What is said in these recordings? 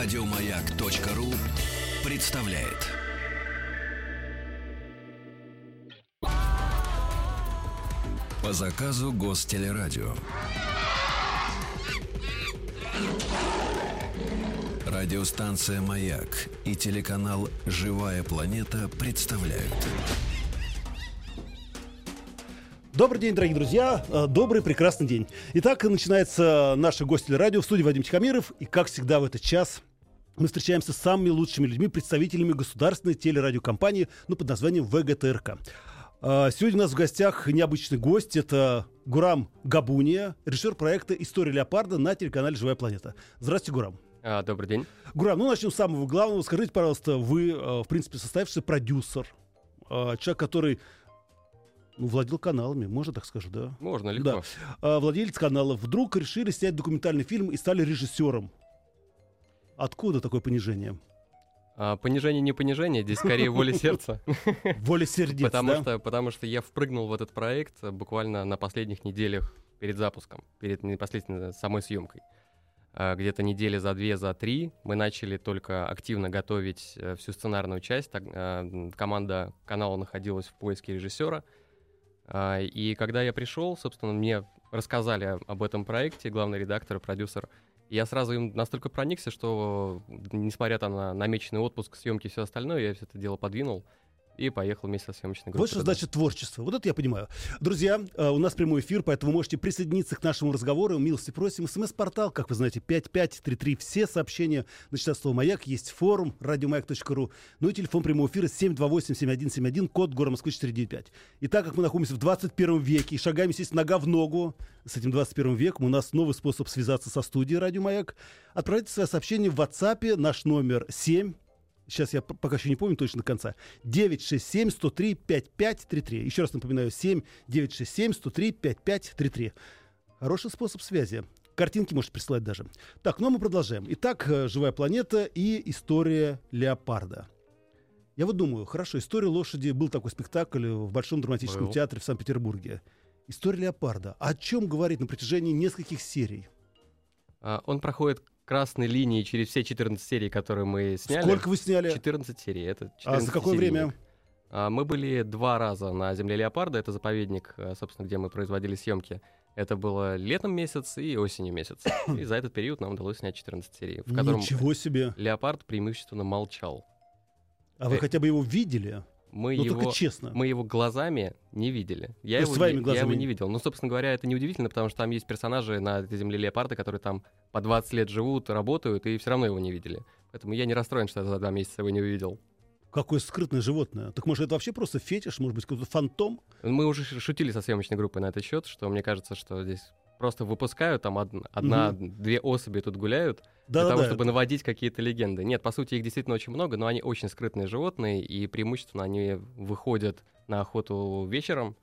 Радиомаяк.ру представляет. По заказу Гостелерадио. Радиостанция «Маяк» и телеканал «Живая планета» представляют. Добрый день, дорогие друзья. Э, Добрый, прекрасный день. Итак, начинается наше гостель радио в студии Вадим Тихомиров. И, как всегда, в этот час мы встречаемся с самыми лучшими людьми, представителями государственной телерадиокомпании ну, под названием ВГТРК. А, Сегодня у нас в гостях необычный гость. Это Гурам Габуния, режиссер проекта «История леопарда» на телеканале «Живая планета». Здравствуйте, Гурам. А, добрый день. Гурам, ну начнем с самого главного. Скажите, пожалуйста, вы, э, в принципе, состоявшийся продюсер, э, человек, который ну, владел каналами, можно так скажу, да? Можно, легко. Да. Владелец канала. Вдруг решили снять документальный фильм и стали режиссером. Откуда такое понижение? А, понижение не понижение, здесь скорее воля сердца. Воля сердец, Потому да? что, потому что я впрыгнул в этот проект буквально на последних неделях перед запуском, перед непосредственно самой съемкой. А, Где-то недели за две, за три мы начали только активно готовить э, всю сценарную часть. Так, а, Команда канала находилась в поиске режиссера. А, И когда я пришел, собственно, мне рассказали об этом проекте, главный редактор и продюсер. Я сразу им настолько проникся, что, несмотря на намеченный отпуск, съемки и все остальное, я все это дело подвинул и поехал вместе со съемочной группой. Вот что значит творчество. Вот это я понимаю. Друзья, э, у нас прямой эфир, поэтому можете присоединиться к нашему разговору. Милости просим. СМС-портал, как вы знаете, 5533. Все сообщения начинают с слова «Маяк». Есть форум радиомаяк.ру. Ну и телефон прямого эфира 728-7171, код города Москвы 495. И так как мы находимся в 21 веке и шагаем, естественно, нога в ногу с этим 21 веком, у нас новый способ связаться со студией «Радио Маяк». Отправляйте свое сообщение в WhatsApp. Наш номер 7 Сейчас я пока еще не помню точно до конца. 967-103-5533. Еще раз напоминаю, 7-967-103-5533. Хороший способ связи. Картинки можете присылать даже. Так, ну а мы продолжаем. Итак, э, «Живая планета» и история леопарда. Я вот думаю, хорошо, история лошади, был такой спектакль в Большом драматическом Был. театре в Санкт-Петербурге. История леопарда. О чем говорит на протяжении нескольких серий? А, Он проходит красной линией через все 14 серий, которые мы сняли. Сколько вы сняли? 14 серий. Это А за какое 14-серийник. время? А, Мы были два раза на земле леопарда, это заповедник, э, собственно, где мы производили съемки. Это было летом месяц и осенью месяц. И за этот период нам удалось снять 14 серий, в котором Ничего себе. леопард преимущественно молчал. А вы Э, хотя бы его видели? Мы Ну, его честно. мы его глазами не видели. Я То его, своими не, я глазами его не- видел. Ну, собственно говоря, это неудивительно, потому что там есть персонажи на этой земле леопарда, которые там по 20 лет живут, работают, и все равно его не видели. Поэтому я не расстроен, что я за два месяца его не увидел. Какое скрытное животное. Так может это вообще просто фетиш, может быть какой-то фантом? Мы уже шутили со съемочной группой на этот счет, что мне кажется, что здесь просто выпускают, там од- одна-две особи тут гуляют, для того, Да-да-да. чтобы наводить какие-то легенды. Нет, по сути, их действительно очень много, но они очень скрытные животные, и преимущественно они выходят на охоту вечером,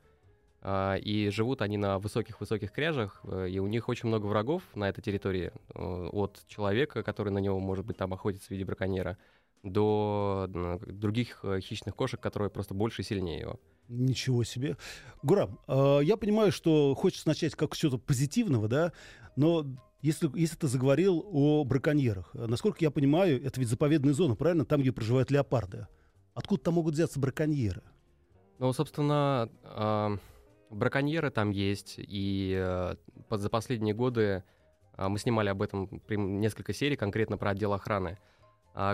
а, и живут они на высоких-высоких кряжах, э, и у них очень много врагов на этой территории, э, от человека, который на него, может быть, там охотится в виде браконьера, до других э, хищных кошек, которые просто больше и сильнее его. Ничего себе. Гурам, э, я понимаю, что хочется начать как с чего-то позитивного, да, но если, если ты заговорил о браконьерах, э, насколько я понимаю, это ведь заповедная зона, правильно? Там, где проживают леопарды. Откуда там могут взяться браконьеры? Ну, собственно, а, браконьеры там есть, и э, за последние годы а, мы снимали об этом несколько серий, конкретно про отдел охраны, а,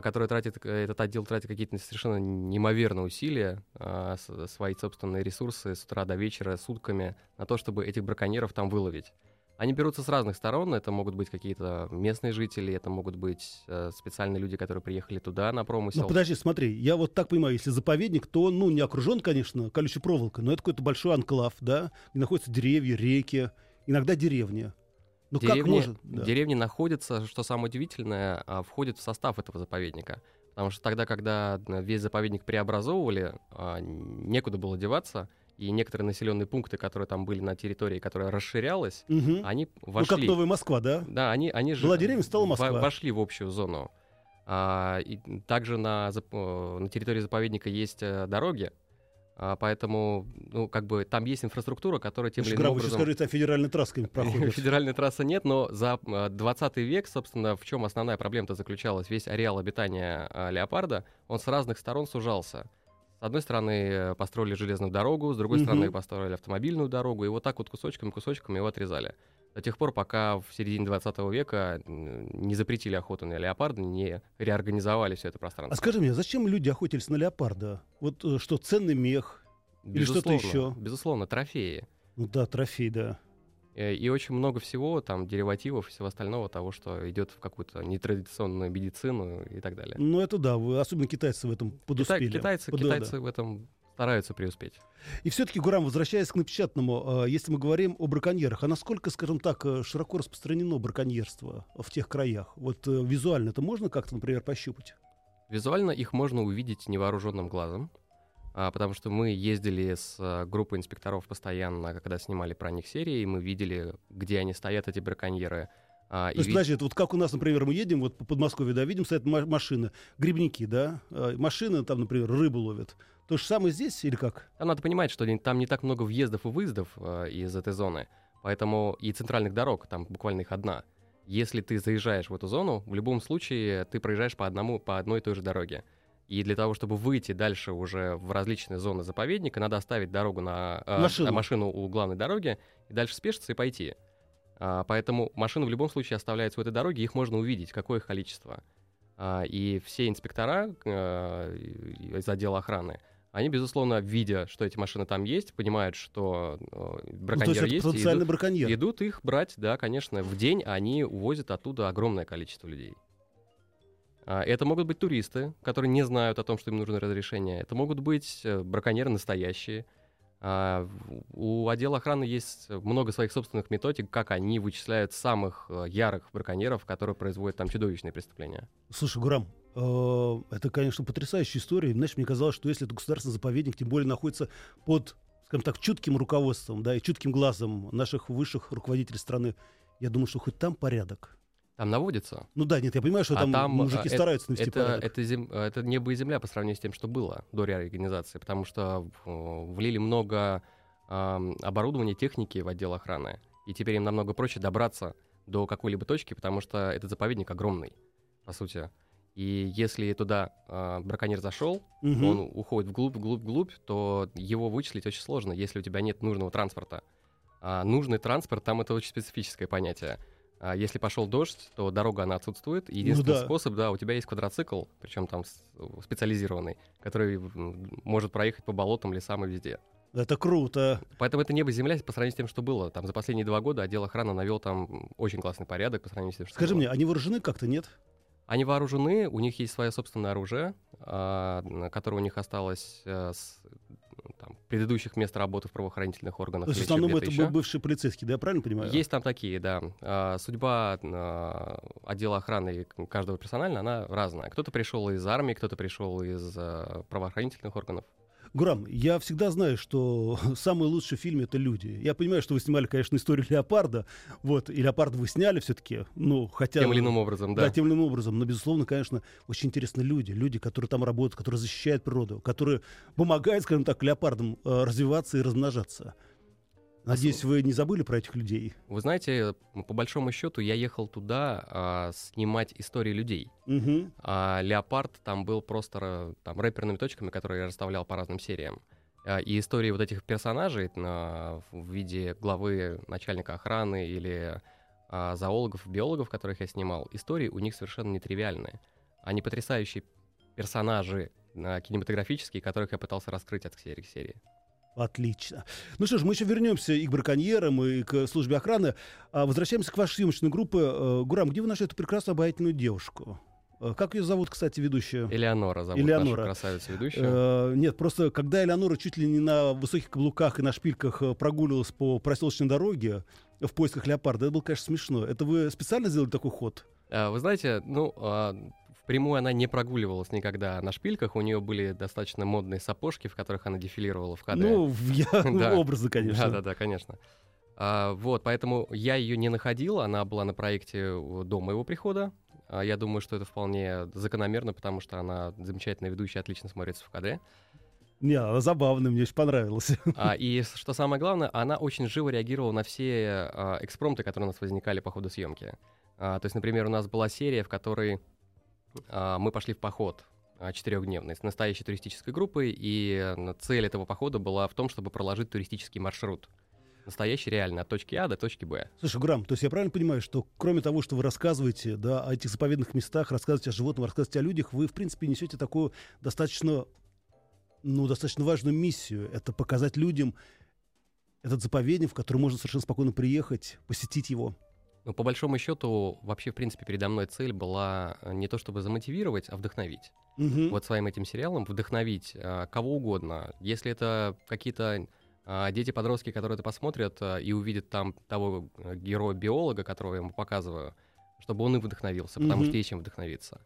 который тратит, э, этот отдел тратит какие-то совершенно неимоверные усилия, а, свои собственные ресурсы с утра до вечера, сутками, на то, чтобы этих браконьеров там выловить. Они берутся с разных сторон, это могут быть какие-то местные жители, это могут быть э, специальные люди, которые приехали туда на промысел. Ну, подожди, смотри, я вот так понимаю, если заповедник, то ну, не окружен, конечно, колючей проволокой, но это какой-то большой анклав, да, где находятся деревья, реки, иногда деревня. Ну, как деревни, может... да. деревни находятся, что самое удивительное, а, входят в состав этого заповедника. Потому что тогда, когда э, весь заповедник преобразовывали, а, некуда было деваться, и некоторые населенные пункты, которые там были на территории, которая расширялась, Мгм. они Ну, вошли. как Новая Москва, да? Да, они, они же Была деревня, стала Москва. вошли в общую зону. А, и также на, э, на территории заповедника есть э, дороги, А, поэтому, ну, как бы там есть инфраструктура, которая тем или иным образом... Вы скажите, а федеральной трассой проходит? Федеральной трассы нет, но за 20 век, собственно, в чем основная проблема-то заключалась? Весь ареал обитания леопарда, он с разных сторон сужался. С одной стороны построили железную дорогу, с другой угу. стороны построили автомобильную дорогу, и вот так вот кусочками-кусочками его отрезали. До тех пор, пока в середине 20 века не запретили охоту на леопарда, не реорганизовали все это пространство. А скажи мне, зачем люди охотились на леопарда? Вот э, что, ценный мех? Безусловно, или что-то еще? Безусловно, трофеи. Ну да, трофей, да. Э, и очень много всего, там, деривативов и всего остального, того, что идет в какую-то нетрадиционную медицину и так далее. Ну, это да, вы, особенно китайцы в этом подуспели. Китай, китайцы, Под, китайцы да. в этом стараются преуспеть. И все-таки, Гурам, возвращаясь к напечатанному, э, если мы говорим о браконьерах, а насколько, скажем так, э, широко распространено браконьерство в тех краях? Вот визуально это можно как-то, например, пощупать? Визуально их можно увидеть невооруженным глазом. А, потому что мы ездили с группой инспекторов постоянно, когда снимали про них серии, и мы видели, где они стоят, эти браконьеры. А, То есть, вид... подожди, вот как у нас, например, мы едем, вот по Подмосковью, да, видим, стоят машины, грибники, да, машины там, например, рыбу ловят. То же самое здесь или как? Там надо понимать, что там не так много въездов и выездов э, из этой зоны, поэтому и центральных дорог, там буквально их одна. Если ты заезжаешь в эту зону, в любом случае ты проезжаешь по, одному, по одной и той же дороге. И для того, чтобы выйти дальше уже в различные зоны заповедника, надо оставить дорогу на э, машину. машину у главной дороги и дальше спешиться и пойти. А, поэтому машины в любом случае оставляются в этой дороге, их можно увидеть, какое их количество. А, и все инспектора э, из отдела охраны, они, безусловно, видя, что эти машины там есть, понимают, что э, браконьер ну, есть, идут, браконьер. идут их брать, да, конечно, в день они увозят оттуда огромное количество людей. А, это могут быть туристы, которые не знают о том, что им нужно разрешение. Это могут быть э, браконьеры настоящие. А, у отдела охраны есть много своих собственных методик, как они вычисляют самых э, ярых браконьеров, которые производят там чудовищные преступления. Слушай, Гурам, э, это, конечно, потрясающая история. Знаешь, мне казалось, что если это государственный заповедник, тем более находится под, скажем так, чутким руководством, да, и чутким глазом наших высших руководителей страны, я думаю, что хоть там порядок. Там наводится. Ну да, нет, я понимаю, что а там, там мужики это, стараются навести это, порядок. Это, зем, это небо и земля по сравнению с тем, что было до реорганизации, потому что влили много э, оборудования, техники в отдел охраны, и теперь им намного проще добраться до какой-либо точки, потому что этот заповедник огромный, по сути. И если туда э, браконьер зашел, угу. он уходит вглубь, вглубь, вглубь, то его вычислить очень сложно, если у тебя нет нужного транспорта. А нужный транспорт там это очень специфическое понятие. А если пошел дождь, то дорога она отсутствует. Единственный ну, да. способ, да, у тебя есть квадроцикл, причем там специализированный, который может проехать по болотам, лесам и везде. Это круто. Поэтому это небо-земля по сравнению с тем, что было. Там за последние два года отдел охраны навел там очень классный порядок по сравнению с тем, что Скажи было. мне, они вооружены как-то, нет? Они вооружены, у них есть свое собственное оружие, а, которое у них осталось с там, предыдущих мест работы в правоохранительных органах. То есть в основном это еще. бывшие полицейские, да, я правильно понимаю? Есть там такие, да. А, судьба а, отдела охраны каждого персонально, она разная. Кто-то пришел из армии, кто-то пришел из а, правоохранительных органов. Гурам, я всегда знаю, что самый лучший фильм это люди. Я понимаю, что вы снимали, конечно, историю леопарда, вот, и леопарда вы сняли все-таки, ну, хотя... Тем или иным образом, да. Да, тем или иным образом, но, безусловно, конечно, очень интересны люди, люди, которые там работают, которые защищают природу, которые помогают, скажем так, леопардам э, развиваться и размножаться. Надеюсь, вы не забыли про этих людей? Вы знаете, по большому счету, я ехал туда а, снимать истории людей. Угу. А Леопард там был просто там, рэперными точками, которые я расставлял по разным сериям. А, и истории вот этих персонажей а, в виде главы начальника охраны или а, зоологов, биологов, которых я снимал, истории у них совершенно нетривиальные. Они потрясающие персонажи а, кинематографические, которых я пытался раскрыть от серии к серии. Отлично. Ну что ж, мы еще вернемся и к браконьерам, и к службе охраны. А возвращаемся к вашей съемочной группе. Э, Гурам, где вы нашли эту прекрасную обаятельную девушку? Э, как ее зовут, кстати, ведущая? Элеонора зовут Элеонора. нашу красавицу ведущую. Э, нет, просто когда Элеонора чуть ли не на высоких каблуках и на шпильках прогуливалась по проселочной дороге в поисках леопарда, это было, конечно, смешно. Это вы специально сделали такой ход? Вы знаете, ну, а, Впрямую она не прогуливалась никогда на шпильках. У нее были достаточно модные сапожки, в которых она дефилировала в КД. Ну, я, да. образы, конечно. Да-да-да, конечно. А, вот, поэтому я ее не находил. Она была на проекте до моего прихода. А, я думаю, что это вполне закономерно, потому что она замечательная ведущая, отлично смотрится в КД. Не, она забавная, мне очень понравилась. А, и что самое главное, она очень живо реагировала на все а, экспромты, которые у нас возникали по ходу съемки. А, то есть, например, у нас была серия, в которой мы пошли в поход а, четырехдневный с настоящей туристической группой, и цель этого похода была в том, чтобы проложить туристический маршрут. Настоящий, реально, от точки А до точки Б. Слушай, Грам, то есть я правильно понимаю, что кроме того, что вы рассказываете да, о этих заповедных местах, рассказываете о животных, рассказываете о людях, вы, в принципе, несете такую достаточно, ну, достаточно важную миссию. Это показать людям этот заповедник, в который можно совершенно спокойно приехать, посетить его. Ну, по большому счету, вообще, в принципе, передо мной цель была э, не то чтобы замотивировать, а вдохновить. Мгм. Вот своим этим сериалом вдохновить а, кого угодно. Если это какие-то а, дети-подростки, которые это посмотрят а, и увидят там того героя-биолога, которого я ему показываю, чтобы он и вдохновился, потому Мгм. что есть чем вдохновиться.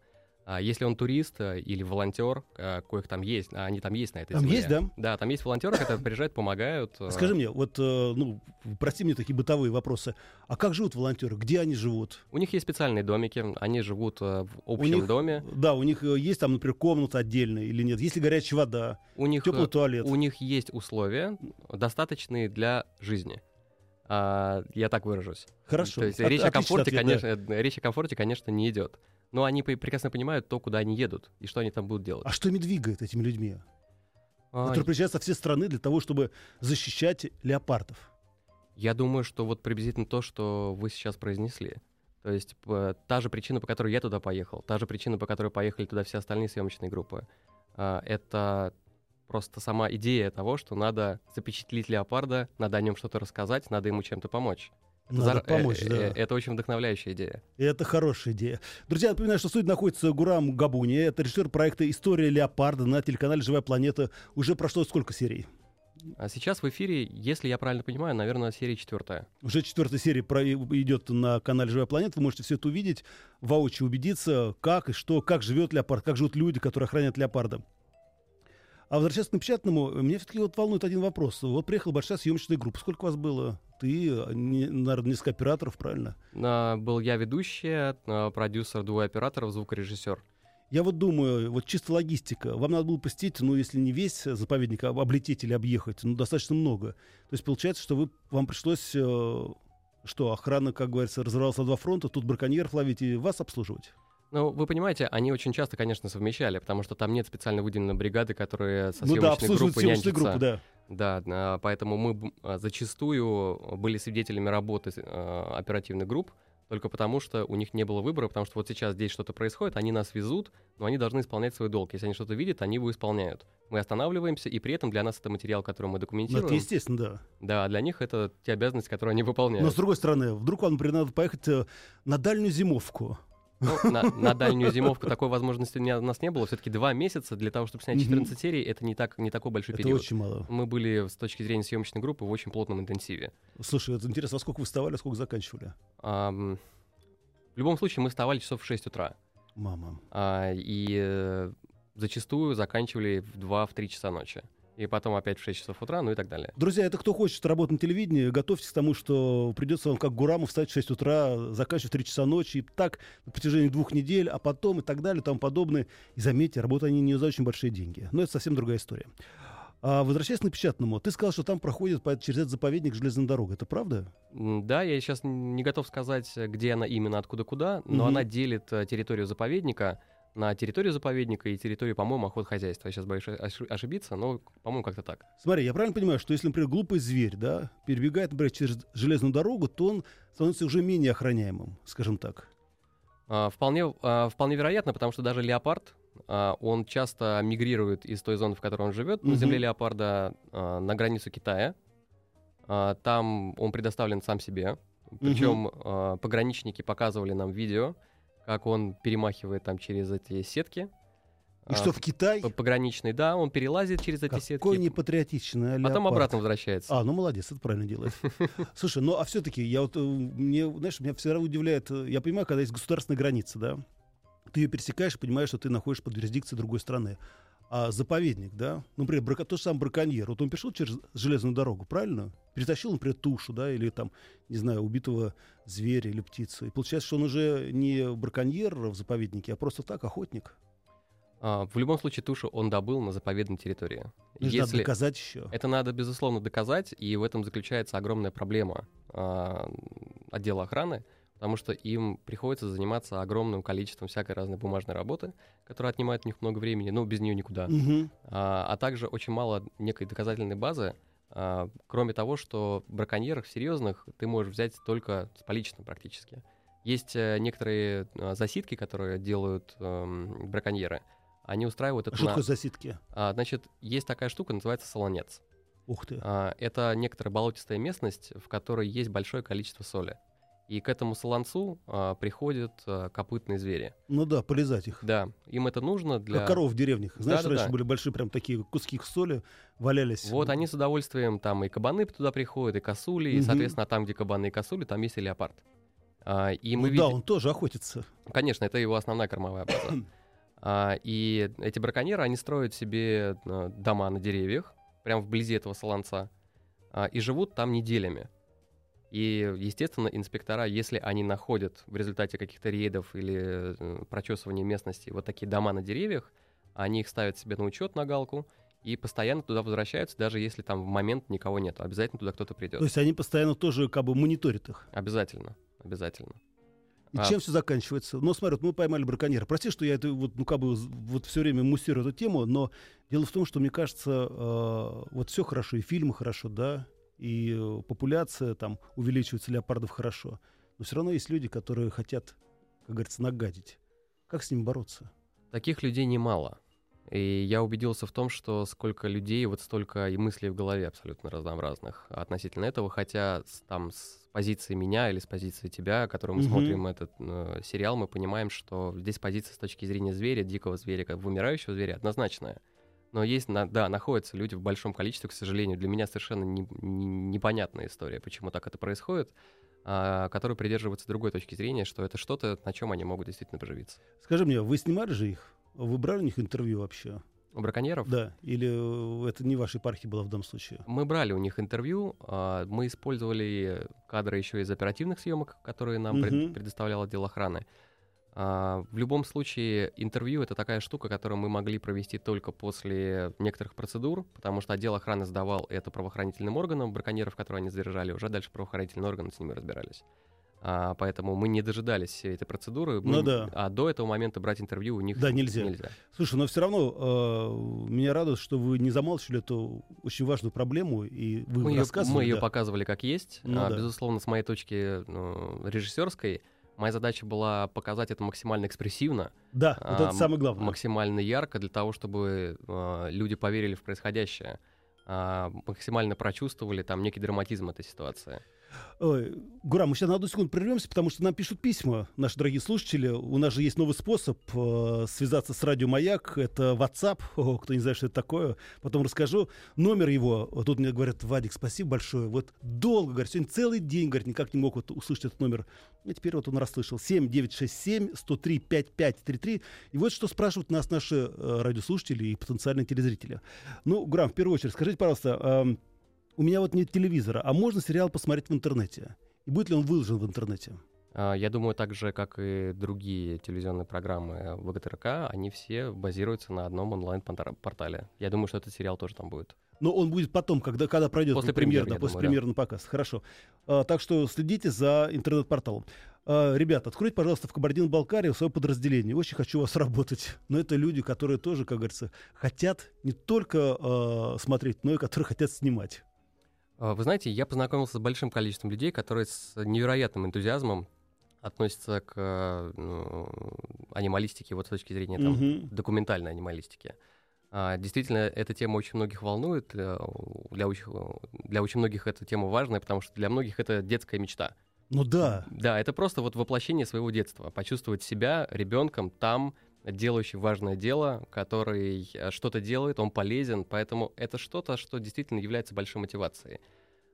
А если он турист э, или волонтер, а, коих там есть, а они там есть на этой Там земле. есть, да? Да, там есть волонтеры, которые приезжают, помогают. э, Скажи мне, вот, э, ну, прости мне такие бытовые вопросы. А как живут волонтеры? Где они живут? У них есть специальные домики, они живут э, в У общем них, доме. Да, у них э, есть там, например, комната отдельная или нет? Есть ли горячая вода? У них, э, Теплый туалет? у них есть условия, достаточные для жизни. А, я так выражусь. Хорошо. То есть От- речь о комфорте, ответ, да. конечно, э, речь о комфорте, конечно, не идет. Но они прекрасно понимают то, куда они едут и что они там будут делать. А что ими двигает этими людьми? А, которые приезжают со всей страны для того, чтобы защищать леопардов. Я думаю, что вот приблизительно то, что вы сейчас произнесли. То есть та же причина, по которой я туда поехал, та же причина, по которой поехали туда все остальные съемочные группы, а, это просто сама идея того, что надо запечатлить леопарда, надо о нем что-то рассказать, надо ему чем-то помочь. Надо э, помочь, э, да. Это очень вдохновляющая идея. Это хорошая идея. Друзья, напоминаю, что в студии находится Гурам Габуни. Это режиссер проекта «История леопарда» на телеканале «Живая планета». Уже прошло сколько серий? А сейчас в эфире, если я правильно понимаю, наверное, серия четвертая. Уже четвертая серия про- идет на канале «Живая планета». Вы можете все это увидеть, воочию убедиться, как и что, как живет леопард, как живут люди, которые охраняют леопарда. А возвращаясь к напечатанному, меня все-таки вот волнует один вопрос. Вот приехала большая съемочная группа. Сколько у вас было? Ты, а, не- наверное, несколько операторов, правильно? А, Был я ведущая, а, продюсер, двое операторов, звукорежиссер. Я вот думаю, вот чисто логистика. Вам надо было посетить, ну, если не весь заповедник, а облететь или объехать, ну, достаточно много. То есть получается, что вы, вам пришлось, э, что охрана, как говорится, разорвалась на два фронта, тут браконьеров ловить и вас обслуживать. Ну, вы понимаете, они очень часто, конечно, совмещали, потому что там нет специально выделенной бригады, которая со ну да, съемочной группой съемочную нянчится. группу, да. Да, а, поэтому мы а, зачастую были свидетелями работы а, оперативных групп, только потому что у них не было выбора, потому что вот сейчас здесь что-то происходит, они нас везут, но они должны исполнять свой долг. Если они что-то видят, они его исполняют. Мы останавливаемся, и при этом для нас это материал, который мы Ну, документируем. это естественно, да. Да, для них это те обязанности, которые они выполняют. Но с другой стороны, вдруг вам, надо поехать э, на дальнюю зимовку. Ну, на, на дальнюю зимовку такой возможности у нас не было. Все-таки два месяца для того, чтобы снять Мгм. 14 серий, это не, так, не такой большой Это период. очень мало. Мы были с точки зрения съемочной группы в очень плотном интенсиве. Слушай, это интересно, во сколько вы вставали, а сколько заканчивали? Ам, в любом случае, мы вставали часов в 6 утра. Мама. а, и э, зачастую заканчивали в 2-3 часа ночи. И потом опять в 6 часов утра, ну и так далее. Друзья, это кто хочет работать на телевидении, готовьтесь к тому, что придется вам, как Гураму, встать в 6 утра, заканчивать в 3 часа ночи, и так на протяжении двух недель, а потом и так далее, и тому подобное. И заметьте, работают они не за очень большие деньги. Но это совсем другая история. А возвращаясь к напечатанному, ты сказал, что там проходит по- через этот заповедник железная дорога. Это правда? Да, я сейчас не готов сказать, где она именно, откуда куда, но Мгм. она делит э, территорию заповедника на территорию заповедника и территорию, по-моему, охотхозяйства. Я сейчас боюсь оши- ошибиться, но, по-моему, как-то так. Смотри, я правильно понимаю, что если, например, глупый зверь, да, перебегает, например, через железную дорогу, то он становится уже менее охраняемым, скажем так. А, Вполне, а, вполне вероятно, потому что даже леопард, а, он часто мигрирует из той зоны, в которой он живет, на Мгм. земле леопарда а, на границу Китая. А, Там он предоставлен сам себе. Причем а, пограничники показывали нам видео, как он перемахивает там через эти сетки. И А, что в Китай? Пограничный, да, он перелазит через эти Какой сетки, непатриотичный потом леопард. обратно возвращается. А, ну молодец, это правильно делает. Слушай, ну а все-таки я вот э, мне, знаешь, меня всегда удивляет, э, я понимаю, когда есть государственная граница, да, ты ее пересекаешь и понимаешь, что ты находишься под юрисдикцией другой страны. А заповедник, да, ну, например, брако, тот же самый браконьер, вот он пришел через железную дорогу, правильно? Перетащил, например, тушу, да, или там, не знаю, убитого зверя или птицу. И получается, что он уже не браконьер в заповеднике, а просто так охотник. А, В любом случае тушу он добыл на заповедной территории. Же надо доказать еще. Это надо, безусловно, доказать, и в этом заключается огромная проблема а, отдела охраны, потому что им приходится заниматься огромным количеством всякой разной бумажной работы, которая отнимает у них много времени, ну, без нее никуда. Мгм. А, а также очень мало некой доказательной базы, а, кроме того, что браконьеров серьезных ты можешь взять только с поличным практически. Есть э, некоторые а, засидки, которые делают эм, браконьеры. Они устраивают А это что на... такое засидки? А, значит, есть такая штука, называется солонец. Ух ты. А, Это некоторая болотистая местность, в которой есть большое количество соли. И к этому солонцу а, приходят а, копытные звери. Ну да, полезать их. Да, им это нужно для... Как коров в деревнях. Знаешь, Да-да-да. раньше были большие прям такие куски соли, валялись. Вот они с удовольствием, там и кабаны туда приходят, и косули, и, Мгм. соответственно, там, где кабаны и косули, там есть и леопард. А, И Ну мы да, видим... он тоже охотится. Конечно, это его основная кормовая база. А, И эти браконьеры, они строят себе э, дома на деревьях, прямо вблизи этого солонца, а, и живут там неделями. И, естественно, инспектора, если они находят в результате каких-то рейдов или э, прочесывания местности вот такие дома на деревьях, они их ставят себе на учет на галку и постоянно туда возвращаются, даже если там в момент никого нет. Обязательно туда кто-то придет. То есть они постоянно тоже как бы мониторят их. Обязательно, обязательно. И А. чем все заканчивается? Ну, смотри, вот мы поймали браконьера. Прости, что я это вот, ну, как бы вот все время муссирую эту тему, но дело в том, что мне кажется, э, вот все хорошо, и фильмы хорошо, да, и э, популяция там увеличивается леопардов хорошо. Но все равно есть люди, которые хотят, как говорится, нагадить. Как с ними бороться? Таких людей немало. И я убедился в том, что сколько людей, вот столько и мыслей в голове абсолютно разнообразных относительно этого, хотя там с позиции меня или с позиции тебя, которую мы Мгм. смотрим этот э, сериал, мы понимаем, что здесь позиция с точки зрения зверя, дикого зверя, как вымирающего зверя, однозначная. Но есть, на- да, находятся люди в большом количестве, к сожалению. Для меня совершенно не- не- непонятная история, почему так это происходит, а, которые придерживаются другой точки зрения, что это что-то, на чем они могут действительно поживиться. Скажи мне, вы снимали же их? Вы брали у них интервью вообще? У браконьеров Да. Или э, это не ваша епархия была в данном случае? Мы брали у них интервью, а, мы использовали кадры еще из оперативных съемок, которые нам Мгм. предоставлял отдел охраны. А, В любом случае, интервью это такая штука, которую мы могли провести только после некоторых процедур, потому что отдел охраны сдавал это правоохранительным органам, браконьеров, которые они задержали, уже дальше правоохранительные органы с ними разбирались. А, поэтому мы не дожидались всей этой процедуры. мы- Ну да. А до этого момента брать интервью у них Да, нельзя. нельзя. Слушай, но все равно э, меня радует, что вы не замалчивали эту очень важную проблему, и вы мы ее, рассказывали. мы ее да. показывали как есть. Ну А, да. Безусловно, с моей точки ну, режиссерской, моя задача была показать это максимально экспрессивно, Да, вот это самое главное. максимально ярко, для того, чтобы а, люди поверили в происходящее, а, максимально прочувствовали там некий драматизм этой ситуации. Ой, Гура, мы сейчас на одну секунду прервемся, потому что нам пишут письма, наши дорогие слушатели. У нас же есть новый способ э, связаться с радио Маяк. Это WhatsApp. О, кто не знает, что это такое, потом расскажу. Номер его, тут мне говорят, Вадик, спасибо большое. Вот долго, говорит, сегодня целый день, говорит, никак не мог вот услышать этот номер. И теперь вот он расслышал. 7967 103 5533. И вот что спрашивают нас наши э, радиослушатели и потенциальные телезрители. Ну, Гурам, в первую очередь, скажите, пожалуйста, эм, у меня вот нет телевизора, а можно сериал посмотреть в интернете? И будет ли он выложен в интернете? А, Я думаю, так же, как и другие телевизионные программы ВГТРК, они все базируются на одном онлайн-портале. Я думаю, что этот сериал тоже там будет. Но он будет потом, когда, когда пройдет После премьер, да, после думаю, да. премьеры на показ. Хорошо. А, так что следите за интернет-порталом. А, ребята, откройте, пожалуйста, в Кабардино-Балкарии свое подразделение. Очень хочу у вас работать. Но это люди, которые тоже, как говорится, хотят не только а, смотреть, но и которые хотят снимать. А, Вы знаете, я познакомился с большим количеством людей, которые с невероятным энтузиазмом относятся к э, ну, анималистике вот с точки зрения там, Мгм. документальной анималистики. А, Действительно, эта тема очень многих волнует. э, Для очень, для очень многих эта тема важная, потому что для многих это детская мечта. Ну да. Да, это просто вот воплощение своего детства. Почувствовать себя ребенком там, делающий важное дело, который э, что-то делает, он полезен, поэтому это что-то, что действительно является большой мотивацией.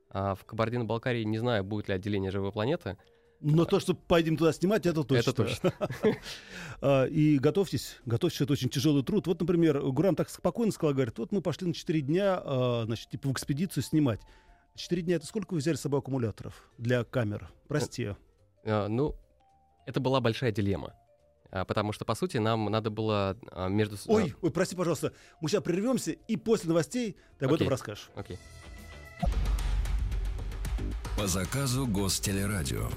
А в Кабардино-Балкарии не знаю, будет ли отделение живой планеты. Но то, что пойдем туда снимать, это точно. Это точно. А, И готовьтесь, готовьтесь, это очень тяжелый труд. Вот, например, Гурам так спокойно сказал, говорит, вот мы пошли на 4 дня, а, значит, типа в экспедицию снимать. 4 дня, это сколько вы взяли с собой аккумуляторов для камер? Прости. А, Ну, это была большая дилемма. А, Потому что, по сути, нам надо было а, между... с- Ой, ой, прости, пожалуйста, мы сейчас прервемся, и после новостей ты об этом Окей. расскажешь. а, Окей. По заказу Гостелерадио.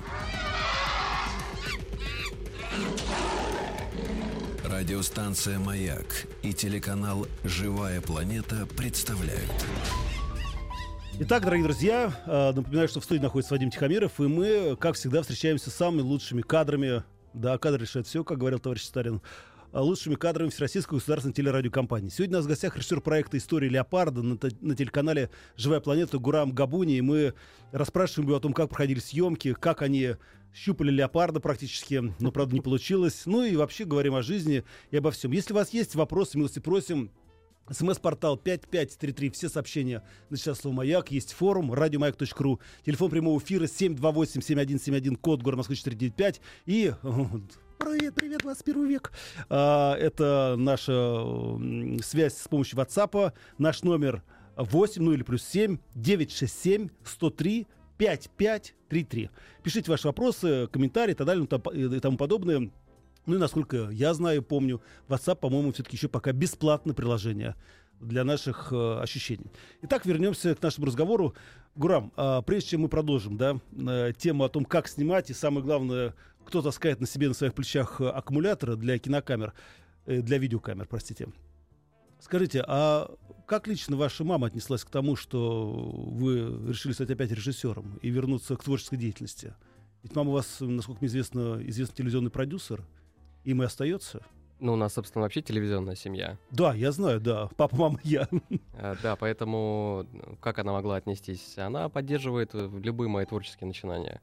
Радиостанция «Маяк» и телеканал «Живая планета» представляют. Итак, дорогие друзья, напоминаю, что в студии находится Вадим Тихомиров, и мы, как всегда, встречаемся с самыми лучшими кадрами. Да, кадры решают все, как говорил товарищ Сталин. а, Лучшими кадрами Всероссийской государственной телерадиокомпании. Сегодня у нас в гостях режиссер проекта «История леопарда» на, на телеканале «Живая планета» Гурам Габуни. И мы расспрашиваем его о том, как проходили съемки, как они щупали леопарда практически, но, правда, не получилось. Ну и вообще говорим о жизни и обо всем. Если у вас есть вопросы, милости просим, СМС-портал 5533. Все сообщения на сейчас слово «Маяк». Есть форум радиомаяк.ру. Телефон прямого эфира 728-7171, код город Москвы 495. И... Привет, привет, 21 век. А, это наша связь с помощью WhatsApp. Наш номер 8, ну или плюс 7, 967 103 5533. Пишите ваши вопросы, комментарии и так далее ну, и тому подобное. Ну и насколько я знаю, помню, WhatsApp, по-моему, все-таки еще пока бесплатное приложение для наших э, ощущений. Итак, вернемся к нашему разговору. Гурам, а, прежде чем мы продолжим, да, э, тему о том, как снимать, и самое главное, кто таскает на себе на своих плечах э, аккумуляторы для кинокамер, э, для видеокамер, простите. Скажите, а как лично ваша мама отнеслась к тому, что вы решили стать опять режиссером и вернуться к творческой деятельности? Ведь мама у вас, насколько мне известно, известный телевизионный продюсер, им и остается. Ну, у нас, собственно, вообще телевизионная семья. Да, я знаю, да. Папа, мама, я. А, Да, поэтому ну, как она могла отнестись? Она поддерживает э, любые мои творческие начинания.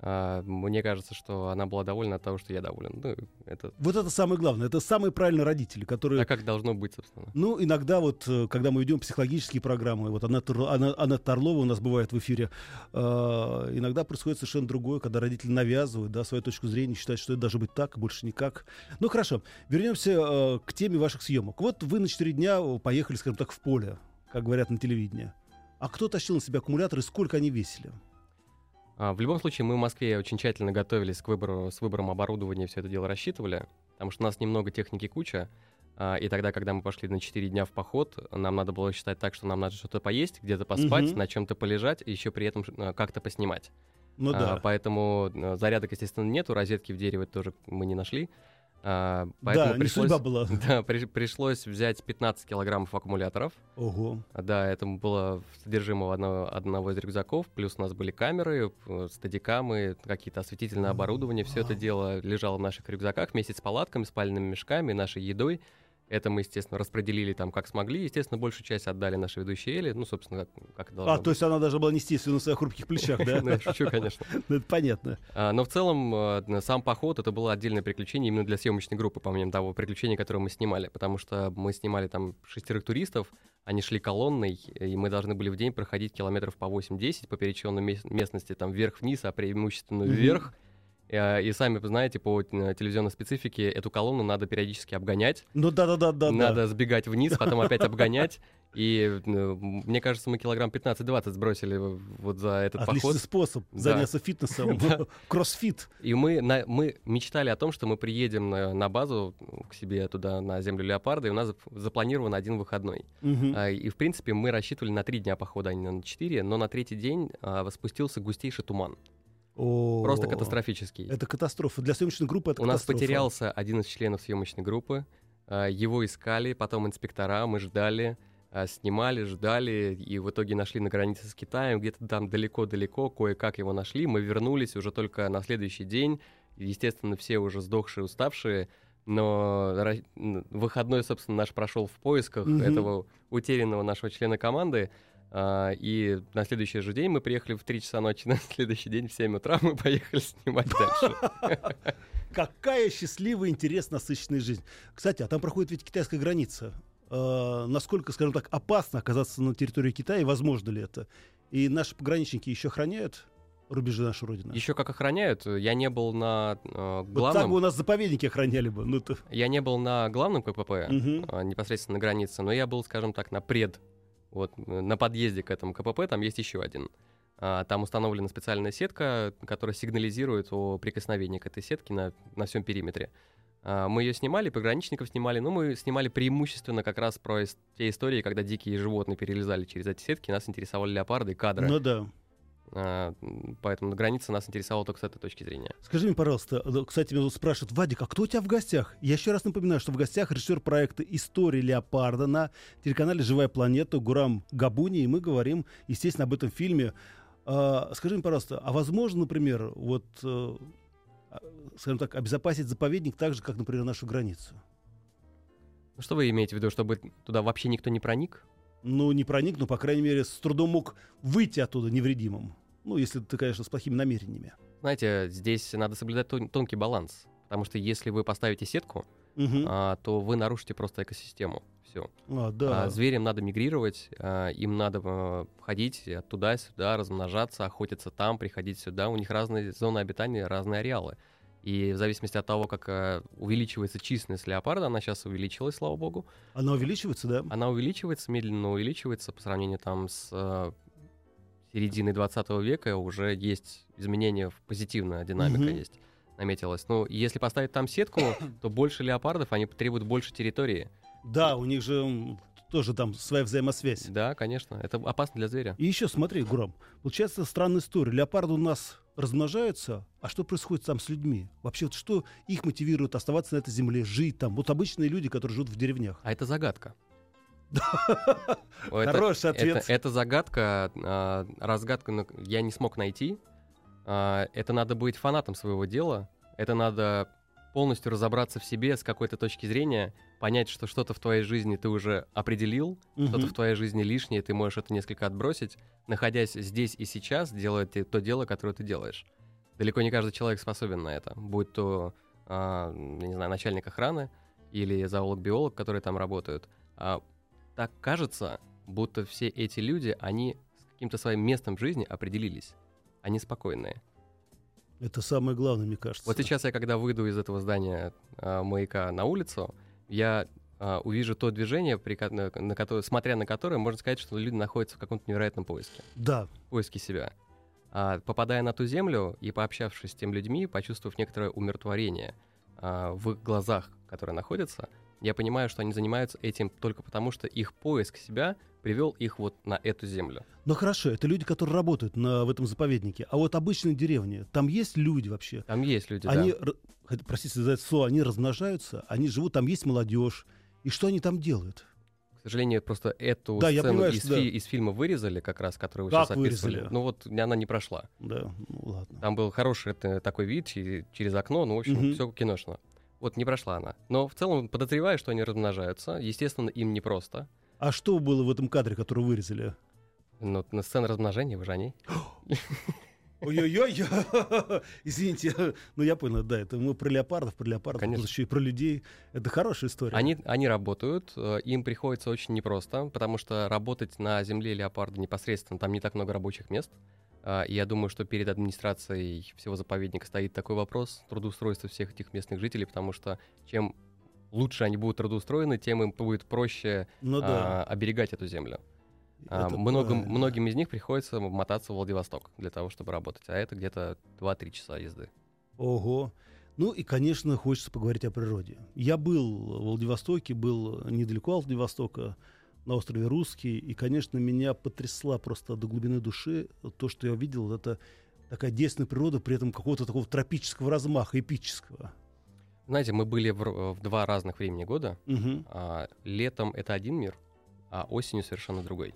А, Мне кажется, что она была довольна от того, что я доволен. Ну, это Вот это самое главное. Это самые правильные родители, которые... так, как должно быть, собственно. Ну, иногда вот, э, когда мы ведем психологические программы, вот Анна, Анна, Анна Торлова у нас бывает в эфире, э, иногда происходит совершенно другое, когда родители навязывают да, свою точку зрения, считают, что это должно быть так, больше никак. Ну, хорошо. Вернемся э, к теме ваших съемок. Вот вы на 4 дня э, поехали, скажем так, в поле, как говорят на телевидении. А кто тащил на себя аккумуляторы, сколько они весили? А, В любом случае, мы в Москве очень тщательно готовились к выбору, с выбором оборудования, все это дело рассчитывали, потому что у нас немного техники куча, а, и тогда, когда мы пошли на 4 дня в поход, нам надо было считать так, что нам надо что-то поесть, где-то поспать, Мгм. на чем-то полежать, и еще при этом а, как-то поснимать. Ну А, да. Поэтому зарядок, естественно, нету, розетки в дереве тоже мы не нашли. А, поэтому Да, не пришлось, судьба была. Да, при- пришлось взять 15 килограммов аккумуляторов. Ого. Да, это было содержимое одного, одного из рюкзаков, плюс у нас были камеры, э, стадикамы, какие-то осветительное оборудование. Все это дело лежало в наших рюкзаках вместе с палатками, спальными мешками, нашей едой. Это мы, естественно, распределили там как смогли. Естественно, большую часть отдали нашей ведущей Эле. Ну, собственно, как, как должно А, то есть она даже была нести на своих хрупких плечах, да? Ну, я шучу, конечно. Ну, Это понятно. А, Но в целом э, сам поход это было отдельное приключение именно для съемочной группы, помимо того приключения, которое мы снимали, потому что мы снимали там шестерых туристов, они шли колонной, и мы должны были в день проходить километров по 8-10 по переченной мес- местности, там вверх-вниз, а преимущественно вверх. Э, И сами знаете, по э, телевизионной специфике эту колонну надо периодически обгонять, Ну да-да-да-да. надо сбегать вниз, потом опять обгонять. И э, мне кажется, мы килограмм 15-20 сбросили вот за этот Отличный поход. способ Да. заняться фитнесом. Да. Кроссфит. И мы, на- мы мечтали о том, что мы приедем на, на базу ну, к себе туда, на землю леопарда, и у нас зап- запланирован один выходной. А, и, в принципе, мы рассчитывали на три дня похода, а не на четыре, но на третий день а, спустился густейший туман. О, Просто катастрофический. Это катастрофа. Для съемочной группы это У нас катастрофа. потерялся один из членов съемочной группы, а, его искали, потом инспектора, мы ждали, а, снимали, ждали, и в итоге нашли на границе с Китаем, где-то там далеко-далеко, кое-как его нашли, мы вернулись уже только на следующий день, естественно, все уже сдохшие, уставшие, но выходной, собственно, наш прошел в поисках Мгм. этого утерянного нашего члена команды, а, и на следующий же день мы приехали в 3 часа ночи, на следующий день в 7 утра мы поехали снимать дальше. Какая счастливая, интересная, насыщенная жизнь. Кстати, а там проходит ведь китайская граница. Э, насколько, скажем так, опасно оказаться на территории Китая, возможно ли это? И наши пограничники еще охраняют рубежи нашей Родины? Еще как охраняют, я не был на э, Вот так бы главном, у нас заповедники охраняли бы. Ну, то... я не был на главном КПП, а, непосредственно на границе, но я был, скажем так, на пред, вот э, на подъезде к этому КПП, там есть еще один. А, Там установлена специальная сетка, которая сигнализирует о прикосновении к этой сетке на, на всем периметре. А, Мы ее снимали, пограничников снимали, но мы снимали преимущественно как раз про те истории, когда дикие животные перелезали через эти сетки, нас интересовали леопарды кадры. Ну да. А, Поэтому граница нас интересовала только с этой точки зрения. Скажи мне, пожалуйста, э, кстати, меня спрашивают, Вадик, а кто у тебя в гостях? Я еще раз напоминаю, что в гостях режиссер проекта «История леопарда» на телеканале «Живая планета» Гурам Габуни, и мы говорим, естественно, об этом фильме. А, скажи мне, пожалуйста, а возможно, например, вот, э, а, скажем так, обезопасить заповедник так же, как, например, нашу границу? Ну, Что вы имеете в виду, чтобы туда вообще никто не проник? Ну, не проник, но, по крайней мере, с трудом мог выйти оттуда невредимым. Ну, если ты, конечно, с плохими намерениями. Знаете, здесь надо соблюдать тон- тонкий баланс. Потому что если вы поставите сетку, Мгм. а, то вы нарушите просто экосистему. Все. А, да. зверям надо мигрировать, а, им надо а, ходить туда-сюда, размножаться, охотиться там, приходить сюда. У них разные зоны обитания, разные ареалы. И в зависимости от того, как а, увеличивается численность леопарда, она сейчас увеличилась, слава богу, Она увеличивается, да? она увеличивается, медленно увеличивается по сравнению там с э, серединой 20 века уже есть изменения, в позитивная динамика Мгм. есть, наметилась. Ну, если поставить там сетку, то больше леопардов, они потребуют больше территории. Да, у них же тоже там своя взаимосвязь. Да, конечно, это опасно для зверя. И еще смотри, Гурам, получается странная история. Леопарды у нас размножаются, а что происходит там с людьми? Вообще, вот что их мотивирует оставаться на этой земле, жить там? Вот обычные люди, которые живут в деревнях. А это загадка. Хороший ответ. Это, загадка, а, разгадка я не смог найти. А, это надо быть фанатом своего дела. Это надо полностью разобраться в себе с какой-то точки зрения, понять, что что-то в твоей жизни ты уже определил, Мгм. что-то в твоей жизни лишнее, ты можешь это несколько отбросить, находясь здесь и сейчас, делая ты то дело, которое ты делаешь. Далеко не каждый человек способен на это, будь то, а, не знаю, начальник охраны или зоолог-биолог, которые там работают. А, так кажется, будто все эти люди, они с каким-то своим местом в жизни определились. Они спокойные. Это самое главное, мне кажется. Вот сейчас я, когда выйду из этого здания а, маяка на улицу, я а, увижу то движение, при на, на которое, смотря на которое, можно сказать, что люди находятся в каком-то невероятном поиске. Да. поиске себя. А, попадая на ту землю и пообщавшись с теми людьми, почувствовав некоторое умиротворение а, в их глазах, которые находятся, я понимаю, что они занимаются этим только потому, что их поиск себя привел их вот на эту землю. Ну хорошо, это люди, которые работают на, в этом заповеднике. А вот обычные деревни, там есть люди вообще? Там есть люди, Они, да. р- простите за это слово, они размножаются, они живут, там есть молодежь. И что они там делают? К сожалению, просто эту Да, сцену понимаю, из, да. фи- из фильма вырезали, как раз, которую вы Как сейчас описывали. вырезали? Ну вот она не прошла. Да, ну ладно. Там был хороший это, такой вид че- через окно, ну, в общем, Мгм. все киношно. Вот не прошла она. Но в целом подозреваю, что они размножаются. Естественно, им непросто. А что было в этом кадре, который вырезали? Ну, на сцене размножения, вы же они. Ой-ой-ой, извините, ну я понял, да, это мы про леопардов, про леопардов, Конечно. еще и про людей. Это хорошая история. Они, они работают, э, им приходится очень непросто, потому что работать на земле леопарда непосредственно, там не так много рабочих мест. А, я думаю, что перед администрацией всего заповедника стоит такой вопрос трудоустройства всех этих местных жителей, потому что чем лучше они будут трудоустроены, тем им будет проще Ну да. а, оберегать эту землю. А, это многим, правильно. многим из них приходится мотаться в Владивосток для того, чтобы работать, а это где-то 2-3 часа езды. Ого. Ну и, конечно, хочется поговорить о природе. Я был в Владивостоке, был недалеко от Владивостока, на острове Русский, и, конечно, меня потрясла просто до глубины души то, что я увидел, это такая действенная природа, при этом какого-то такого тропического размаха, эпического. Знаете, мы были в, р- в два разных времени года. Мгм. А, летом это один мир, а осенью совершенно другой.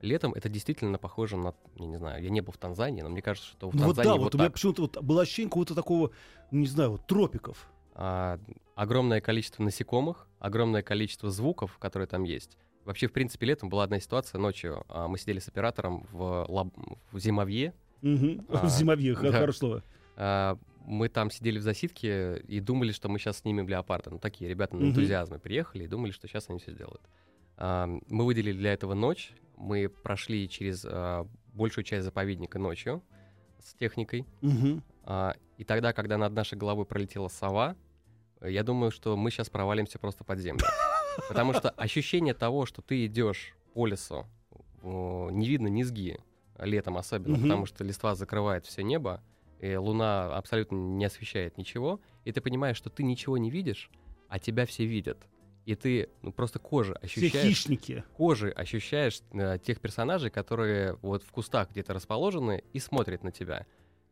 Летом это действительно похоже на, я не знаю, я не был в Танзании, но мне кажется, что в Ну вот Танзании да, вот, вот у меня почему-то вот было ощущение какого-то такого, не знаю, вот тропиков. А, огромное количество насекомых, огромное количество звуков, которые там есть. Вообще, в принципе, летом была одна ситуация ночью. а, мы сидели с оператором в, лаб- в зимовье. Мгм. А, в зимовье, да. хорошее слово. А, мы там сидели в засидке и думали, что мы сейчас снимем леопарда. Ну, такие ребята на энтузиазме приехали и думали, что сейчас они все сделают. А, мы выделили для этого ночь. Мы прошли через а, большую часть заповедника ночью с техникой. Мгм. А, и тогда, когда над нашей головой пролетела сова, я думаю, что мы сейчас провалимся просто под землю. Потому что ощущение того, что ты идешь по лесу, не видно низги, летом особенно, Мгм. потому что листва закрывает все небо, и Луна абсолютно не освещает ничего, и ты понимаешь, что ты ничего не видишь, а тебя все видят. И ты ну, просто Все ощущаешь... хищники. кожей ощущаешь э, тех персонажей, которые вот в кустах где-то расположены и смотрят на тебя.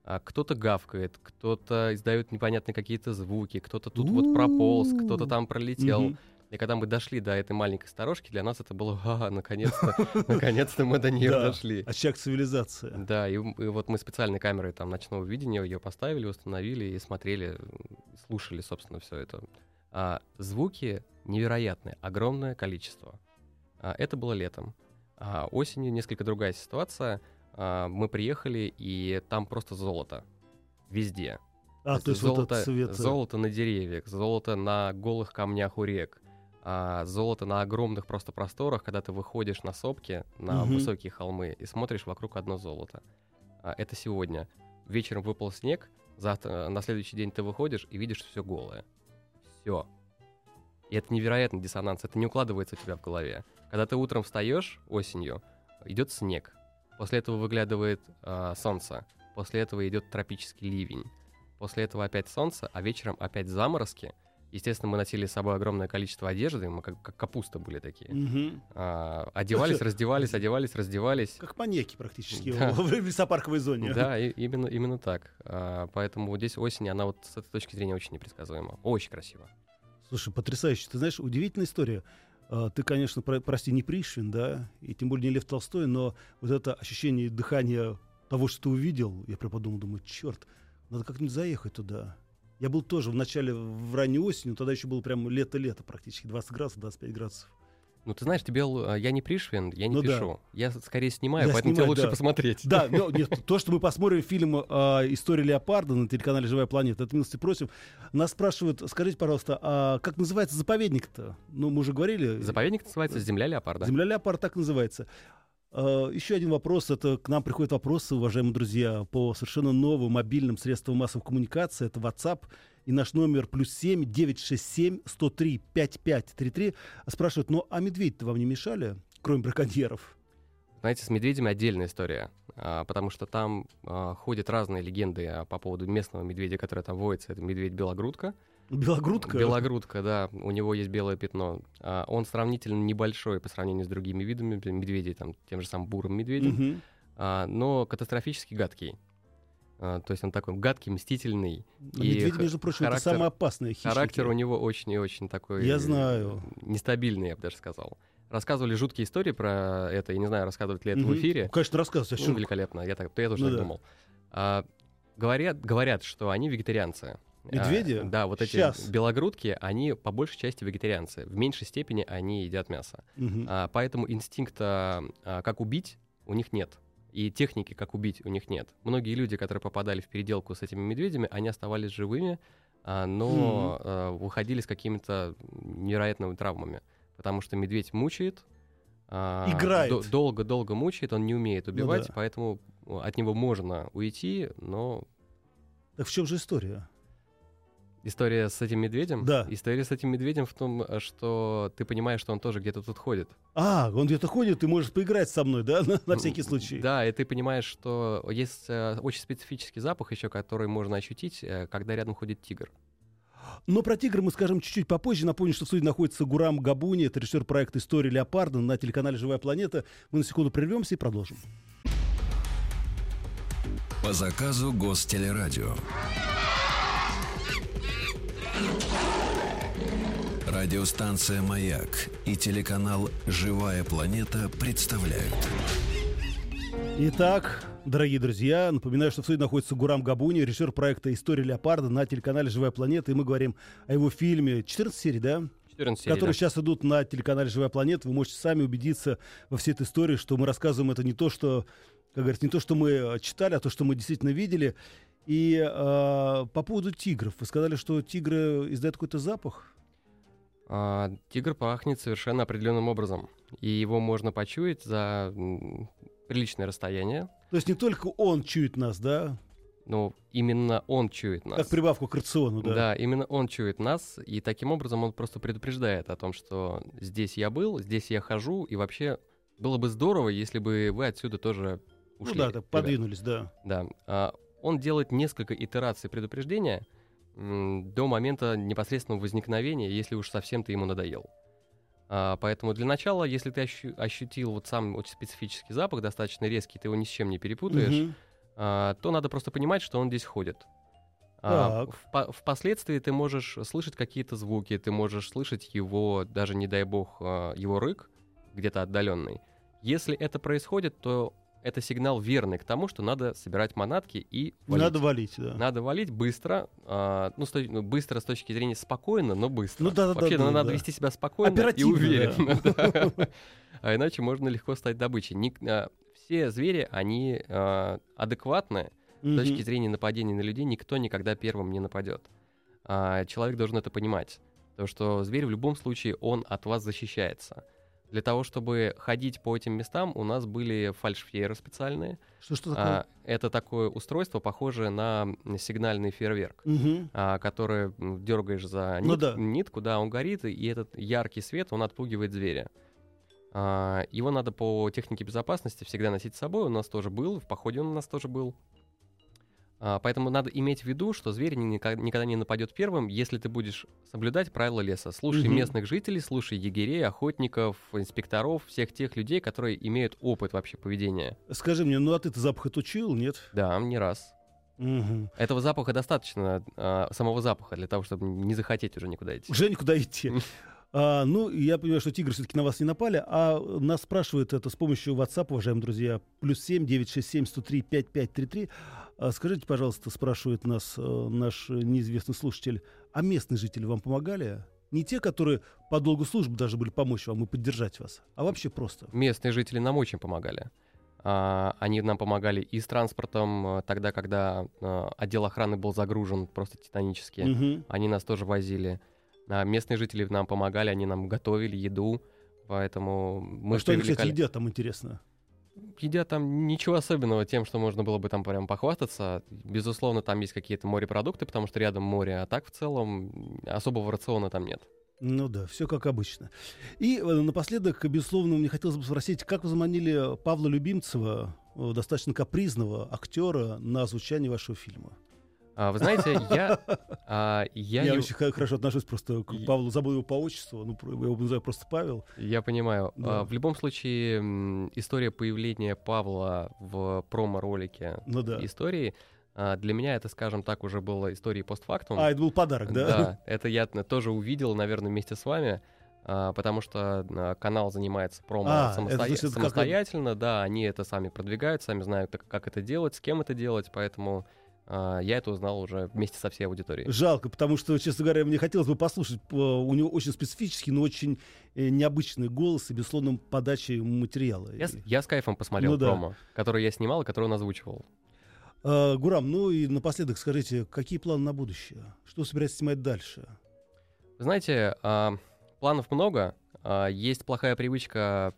А кто-то гавкает, кто-то издает непонятные какие-то звуки, кто-то тут вот прополз, кто-то там пролетел. Мгм. И когда мы дошли до этой маленькой сторожки, для нас это было, ага, наконец-то, наконец-то мы до нее дошли. Очаг цивилизации. Да, и, вот мы специальной камерой там ночного видения ее поставили, установили и смотрели, слушали, собственно, все это. А, звуки невероятные, огромное количество. А, это было летом. А, осенью несколько другая ситуация. А, мы приехали, и там просто золото. Везде. А, то есть вот золото, этот цвет. э, золото на деревьях, золото на голых камнях у рек, а, золото на огромных просто просторах, когда ты выходишь на сопки, на Мгм. высокие холмы и смотришь вокруг одно золото. А, это сегодня. Вечером выпал снег, завтра, на следующий день ты выходишь и видишь все голое. Все. И это невероятный диссонанс, это не укладывается у тебя в голове. Когда ты утром встаешь осенью, идет снег, после этого выглядывает а, солнце, после этого идет тропический ливень, после этого опять солнце, а вечером опять заморозки. Естественно, мы носили с собой огромное количество одежды, мы как, как капуста были такие. мгм. А, одевались, раздевались, одевались, раздевались. Как маньяки практически Да. в лесопарковой зоне. Да, и- именно, именно так. А, поэтому вот здесь осень, она вот с этой точки зрения очень непредсказуема. Очень красиво. Слушай, потрясающе. Ты знаешь, удивительная история. А, Ты, конечно, про- прости, не Пришвин, да, и тем более не Лев Толстой, но вот это ощущение дыхания того, что ты увидел, я прям подумал, думаю, черт, надо как-нибудь заехать туда. Я был тоже в начале, в ранней осенью, тогда еще было прям лето-лето практически, 20 градусов, 25 градусов. Ну, ты знаешь, тебе а, я не Пришвин, я не Ну да. пишу. Я с- скорее снимаю, Я поэтому снимаю, тебе лучше да. посмотреть. Да, но нет, то, что мы посмотрим фильм а, «История леопарда» на телеканале «Живая планета», это милости просим. Нас спрашивают, скажите, пожалуйста, а как называется заповедник-то? Ну, мы уже говорили. Заповедник называется «Земля леопарда». Земля леопард так называется. А, Еще один вопрос. Это к нам приходят вопросы, уважаемые друзья, по совершенно новым мобильным средствам массовой коммуникации. Это WhatsApp и наш номер плюс 7 967 103 5533. Спрашивают, ну а медведь-то вам не мешали, кроме браконьеров? Знаете, с медведями отдельная история, а, потому что там а, ходят разные легенды а, по поводу местного медведя, который там водится. Это медведь-белогрудка. Белогрудка? Белогрудка, да, у него есть белое пятно. А, он сравнительно небольшой по сравнению с другими видами медведей, там, тем же самым бурым медведем, Мгм. а, но катастрофически гадкий. А, то есть он такой гадкий, мстительный. А И Медведь, между прочим, это характер- самые опасные хищники. Характер у него очень и очень такой... Я знаю. Нестабильный, я бы даже сказал. Рассказывали жуткие истории про это, я не знаю, рассказывать ли это Мгм. в эфире. Ну, Конечно, рассказывай. а Ну, великолепно, я, так, я тоже Ну так да. думал. А, говорят, говорят, что они вегетарианцы. А, Медведи? да, вот эти Щас. белогрудки, они по большей части вегетарианцы. В меньшей степени они едят мясо. Мгм. А, поэтому инстинкта, а, как убить, у них нет. И техники, как убить, у них нет. Многие люди, которые попадали в переделку с этими медведями, они оставались живыми, а, но а, выходили с какими-то невероятными травмами. Потому что медведь мучает. а, Играет. до- Долго-долго мучает, он не умеет убивать, да. поэтому от него можно уйти, но Так в чем же история? История с этим медведем... Да. История с этим медведем в том, что ты понимаешь, что он тоже где-то тут ходит. А, он где-то ходит, ты можешь поиграть со мной, да, на, на всякий случай? Да, и ты понимаешь, что есть э, очень специфический запах еще, который можно ощутить, э, когда рядом ходит тигр. Но про тигра мы скажем чуть-чуть попозже. Напомню, что в студии находится Гурам Габуни, это режиссер проекта «История леопарда» на телеканале «Живая планета». Мы на секунду прервемся и продолжим. По заказу Гостелерадио. Радиостанция «Маяк» и телеканал «Живая планета» представляют. Итак, дорогие друзья, напоминаю, что в студии находится Гурам Габуни, режиссер проекта «История леопарда» на телеканале «Живая планета». И мы говорим о его фильме 14 серий, да? 14 серий, которые да. сейчас идут на телеканале «Живая планета». Вы можете сами убедиться во всей этой истории, что мы рассказываем это не то, что, как говорится, не то, что мы читали, а то, что мы действительно видели. И э, по поводу тигров. Вы сказали, что тигры издают какой-то запах? А, тигр пахнет совершенно определенным образом. И его можно почуять за приличное расстояние. То есть не только он чует нас, да? Но именно он чует нас. Как прибавку к рациону, да? Да, именно он чует нас, и таким образом он просто предупреждает о том, что здесь я был, здесь я хожу, и вообще было бы здорово, если бы вы отсюда тоже ну ушли. да, так подвинулись, да. Да. А, он делает несколько итераций предупреждения до момента непосредственного возникновения, если уж совсем ты ему надоел. А, поэтому для начала, если ты ощу- ощутил вот сам очень специфический запах, достаточно резкий, ты его ни с чем не перепутаешь, угу. а, то надо просто понимать, что он здесь ходит. А, в, впоследствии ты можешь слышать какие-то звуки, ты можешь слышать его, даже не дай бог, его рык где-то отдаленный. Если это происходит, то это сигнал верный к тому, что надо собирать манатки и валить. Надо валить, да. Надо валить быстро, а, ну, сто, ну, быстро с точки зрения спокойно, но быстро. Ну, да, да, Вообще, да, ну, да, надо да. вести себя спокойно и уверенно. Да. А иначе можно легко стать добычей. А, все звери, они а, адекватны с точки зрения нападения на людей. Никто никогда первым не нападет. Человек должен это понимать. Потому что зверь в любом случае, он от вас защищается. Для того, чтобы ходить по этим местам, у нас были фальшфейеры специальные. Что, что такое? А, это такое устройство, похожее на сигнальный фейерверк, угу. а, который дергаешь за нит, ну, да. нитку, да, он горит, и этот яркий свет, он отпугивает зверя. А, его надо по технике безопасности всегда носить с собой. У нас тоже был, в походе он у нас тоже был. А, поэтому надо иметь в виду, что зверь никогда не нападет первым, если ты будешь соблюдать правила леса. Слушай угу. местных жителей, слушай егерей, охотников, инспекторов, всех тех людей, которые имеют опыт вообще поведения. Скажи мне, ну а ты-то запах отучил, нет? Да, не раз. Угу. Этого запаха достаточно, а, самого запаха, для того, чтобы не захотеть уже никуда идти. Уже никуда идти. А, ну, я понимаю, что тигры все-таки на вас не напали, а нас спрашивают это с помощью WhatsApp, уважаемые друзья, плюс 7 967 103 5533. А скажите, пожалуйста, спрашивает нас э, наш неизвестный слушатель, а местные жители вам помогали? Не те, которые по долгу службы даже были помочь вам и поддержать вас, а вообще просто. Местные жители нам очень помогали. А, они нам помогали и с транспортом э, тогда, когда э, отдел охраны был загружен просто титанически. Угу. Они нас тоже возили. А местные жители нам помогали, они нам готовили еду, поэтому мы а что они, кстати, едят там, интересно? Едят там ничего особенного тем, что можно было бы там прям похвастаться. Безусловно, там есть какие-то морепродукты, потому что рядом море, а так в целом особого рациона там нет. Ну да, все как обычно. И э, напоследок, безусловно, мне хотелось бы спросить, как вы заманили Павла Любимцева, э, достаточно капризного актера, на звучание вашего фильма? А, вы знаете, я... А, я я очень хорошо отношусь просто к Павлу, забыл его по отчеству, ну, я его называю просто Павел. Я понимаю. Да. А, в любом случае, история появления Павла в промо-ролике ну, да. истории а, для меня это, скажем так, уже было историей постфактум. А, это был подарок, да? Да, это я тоже увидел, наверное, вместе с вами. потому что канал занимается промо а, самосто... значит, самостоятельно, как... да, они это сами продвигают, сами знают, как это делать, с кем это делать, поэтому а, я это узнал уже вместе со всей аудиторией. Жалко, потому что, честно говоря, мне хотелось бы послушать. У него очень специфический, но очень э, необычный голос и, безусловно, подачи материала. Я, я с кайфом посмотрел ну, промо, да. который я снимал и который он озвучивал. А, Гурам, ну и напоследок скажите, какие планы на будущее? Что собираетесь снимать дальше? Знаете, а, планов много. А, есть плохая привычка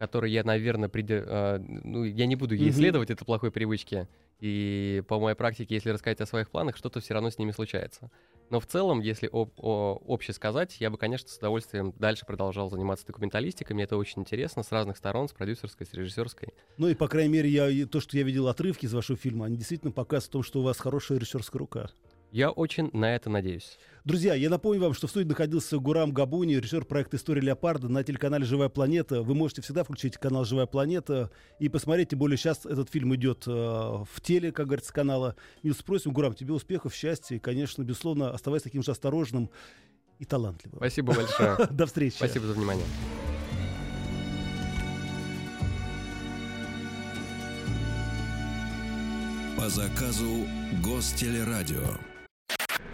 которой я, наверное, приде... ну, я не буду ей исследовать, mm-hmm. этой плохой привычки. И по моей практике, если рассказать о своих планах, что-то все равно с ними случается. Но в целом, если об, о, обще сказать, я бы, конечно, с удовольствием дальше продолжал заниматься документалистикой. Мне это очень интересно с разных сторон, с продюсерской, с режиссерской. Ну и, по крайней мере, я, то, что я видел отрывки из вашего фильма, они действительно показывают том, что у вас хорошая режиссерская рука. Я очень на это надеюсь. Друзья, я напомню вам, что в студии находился Гурам Габуни, режиссер проекта «История леопарда» на телеканале «Живая планета». Вы можете всегда включить канал «Живая планета» и посмотреть, тем более сейчас этот фильм идет э, в теле, как говорится, канала. Милс, просим, Гурам, тебе успехов, счастья и, конечно, безусловно, оставайся таким же осторожным и талантливым. Спасибо большое. До встречи. Спасибо за внимание. По заказу Гостелерадио.